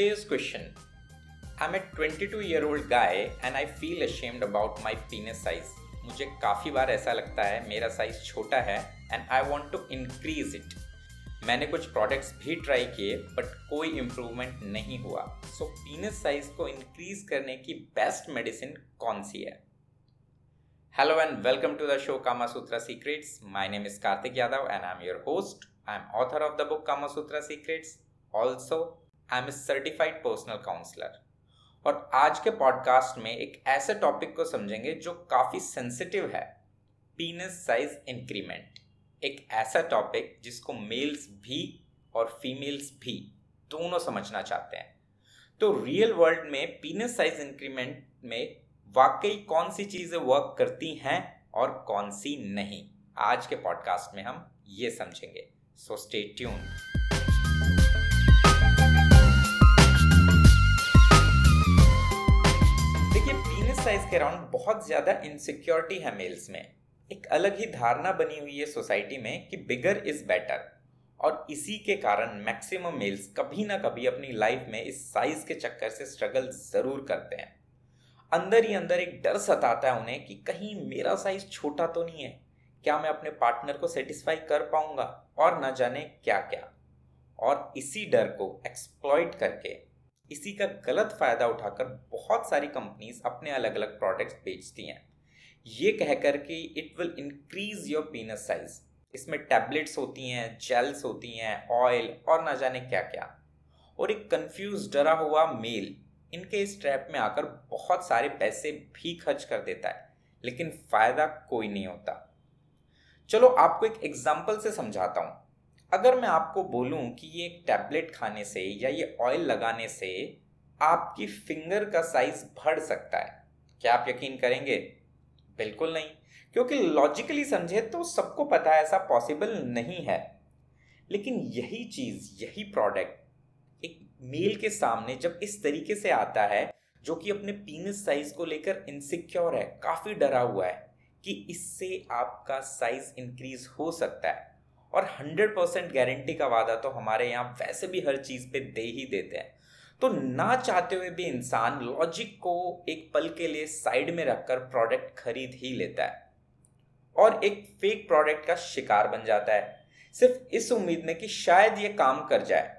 Today's question. I'm a 22 year old guy and I feel ashamed about my penis size. मुझे काफ़ी बार ऐसा लगता है, मेरा साइज़ छोटा है and I want to increase it मैंने कुछ प्रोडक्ट्स भी ट्राई किए बट कोई इम्प्रूवमेंट नहीं हुआ. सो पीनस साइज़ को इंक्रीज करने की बेस्ट मेडिसिन कौन सी है? Hello and welcome to the show Kama Sutra secrets my name is Kartik Yadav and I am your host I am author of the book Kama Sutra secrets also I am a certified personal counsellor और आज के podcast में एक ऐसे topic को समझेंगे जो काफ़ी सेंसिटिव है. पीनस साइज़ इंक्रीमेंट एक ऐसा टॉपिक जिसको मेल्स भी और फीमेल्स भी दोनों समझना चाहते हैं. तो रियल वर्ल्ड में पीनस साइज़ इंक्रीमेंट में वाकई कौन सी चीज़ें वर्क करती हैं और कौन सी नहीं? आज के पॉडकास्ट में हम ये समझेंगे. सो स्टे ट्यून साइज़ के अराउंड बहुत ज़्यादा इनसिक्योरिटी है मेल्स में। एक अलग ही धारणा बनी हुई है सोसाइटी में कि बिगर इज़ बेटर और इसी के कारण मैक्सिमम मेल्स कभी ना कभी अपनी लाइफ में इस साइज़ के चक्कर से स्ट्रगल ज़रूर करते हैं। अंदर ही अंदर एक डर सताता है उन्हें कि कहीं मेरा साइज़ छोटा तो नहीं है। क्या मैं अपने पार्टनर को सेटिस्फाई कर पाऊँगा? और ना जाने क्या क्या और इसी डर को एक्सप्लॉइट करके इसी का गलत फ़ायदा उठाकर बहुत सारी कंपनीज़ अपने अलग अलग प्रोडक्ट्स बेचती हैं। ये कहकर कि it will increase your penis size इसमें टैबलेट्स होती हैं जेल्स होती हैं ऑयल और ना जाने क्या क्या और एक कंफ्यूज डरा हुआ मेल इनके इस ट्रैप में आकर बहुत सारे पैसे भी खर्च कर देता है, लेकिन फ़ायदा कोई नहीं होता। चलो आपको एक एग्ज़ाम्पल से समझाता हूँ। अगर मैं आपको बोलूँ कि ये एक टैबलेट खाने से या ये ऑयल लगाने से आपकी फिंगर का साइज़ बढ़ सकता है। क्या आप यकीन करेंगे? बिल्कुल नहीं। क्योंकि लॉजिकली समझे तो सबको पता है, ऐसा पॉसिबल नहीं है। लेकिन यही चीज़, यही प्रोडक्ट एक मेल के सामने जब इस तरीके से आता है, जो कि अपने पीनस साइज़ को लेकर इनसिक्योर है, काफ़ी डरा हुआ है, कि इससे आपका साइज़ इंक्रीज हो सकता है। और हंड्रेड परसेंट गारंटी का वादा तो हमारे यहाँ वैसे भी हर चीज़ पे दे ही देते हैं। तो ना चाहते हुए भी इंसान लॉजिक को एक पल के लिए साइड में रखकर प्रोडक्ट खरीद ही लेता है। और एक फेक प्रोडक्ट का शिकार बन जाता है। सिर्फ़ इस उम्मीद में कि शायद ये काम कर जाए।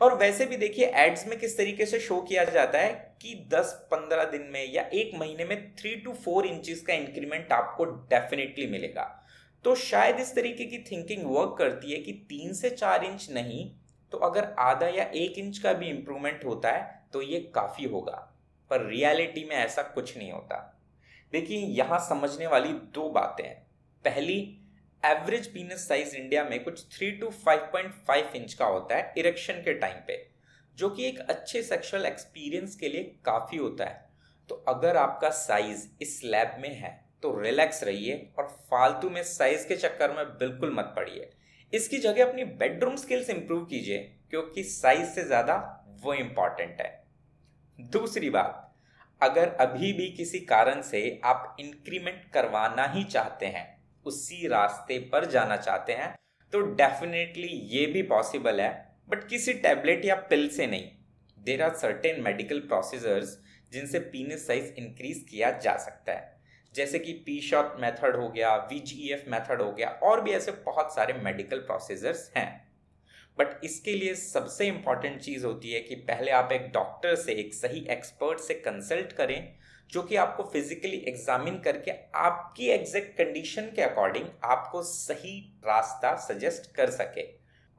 और वैसे भी देखिए एड्स में किस तरीके से शो किया जाता है कि 10-15 दिन में या एक महीने में थ्री टू फोर इंचज का इंक्रीमेंट आपको डेफिनेटली मिलेगा। तो शायद इस तरीके की थिंकिंग वर्क करती है कि तीन से चार इंच नहीं तो अगर आधा या एक इंच का भी इंप्रूवमेंट होता है तो ये काफ़ी होगा। पर रियलिटी में ऐसा कुछ नहीं होता। देखिए, यहाँ समझने वाली दो बातें हैं। पहली एवरेज पीनस साइज़ इंडिया में कुछ three two five point five inch का होता है इरेक्शन के टाइम पे, जो कि एक अच्छे सेक्सुअल एक्सपीरियंस के लिए काफ़ी होता है। तो अगर आपका साइज़ इस लैब में है तो रिलैक्स रहिए और फालतू में साइज़ के चक्कर में बिल्कुल मत पड़िए। इसकी जगह अपनी बेडरूम स्किल्स इंप्रूव कीजिए, क्योंकि साइज़ से ज़्यादा वो इंपॉर्टेंट है। दूसरी बात, अगर अभी भी किसी कारण से आप इंक्रीमेंट करवाना ही चाहते हैं, उसी रास्ते पर जाना चाहते हैं तो डेफिनेटली ये भी पॉसिबल है बट किसी टैबलेट या पिल से नहीं। There are certain medical procedures जिनसे पीनस साइज़ इंक्रीज किया जा सकता है। जैसे कि पी शॉट मेथड हो गया वी मेथड हो गया, और भी ऐसे बहुत सारे मेडिकल प्रोसीजर्स हैं। बट इसके लिए सबसे इंपॉर्टेंट चीज़ होती है कि पहले आप एक डॉक्टर से, एक सही एक्सपर्ट से कंसल्ट करें, जो कि आपको फिजिकली एग्जामिन करके आपकी एग्जैक्ट कंडीशन के अकॉर्डिंग आपको सही रास्ता सजेस्ट कर सके।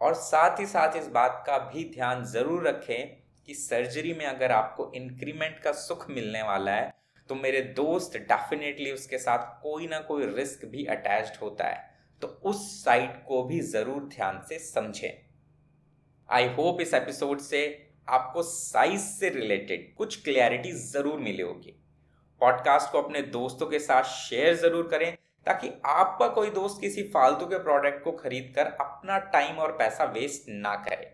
और साथ ही साथ इस बात का भी ध्यान ज़रूर रखें कि सर्जरी में अगर आपको इंक्रीमेंट का सुख मिलने वाला है तो मेरे दोस्त डेफिनेटली उसके साथ कोई ना कोई रिस्क भी अटैच्ड होता है। तो उस साइट को भी ज़रूर ध्यान से समझें। आई होप इस एपिसोड से आपको साइज़ से रिलेटेड कुछ क्लैरिटी ज़रूर मिली होगी। पॉडकास्ट को अपने दोस्तों के साथ शेयर ज़रूर करें, ताकि आपका कोई दोस्त किसी फालतू के प्रोडक्ट को खरीद कर अपना टाइम और पैसा वेस्ट ना करे।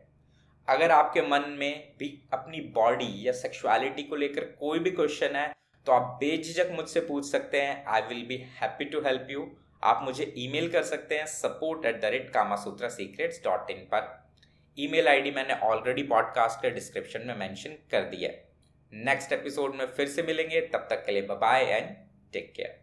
अगर आपके मन में भी अपनी बॉडी या सेक्सुअलिटी को लेकर कोई भी क्वेश्चन है तो आप बेझिझक मुझसे पूछ सकते हैं I will be happy to help you आप मुझे ईमेल कर सकते हैं support at the rate Kamasutra secrets dot in पर ई मेल मैंने ऑलरेडी पॉडकास्ट के डिस्क्रिप्शन में मैंशन कर दिया नेक्स्ट एपिसोड में फिर से मिलेंगे, तब तक के लिए बाय एंड टेक केयर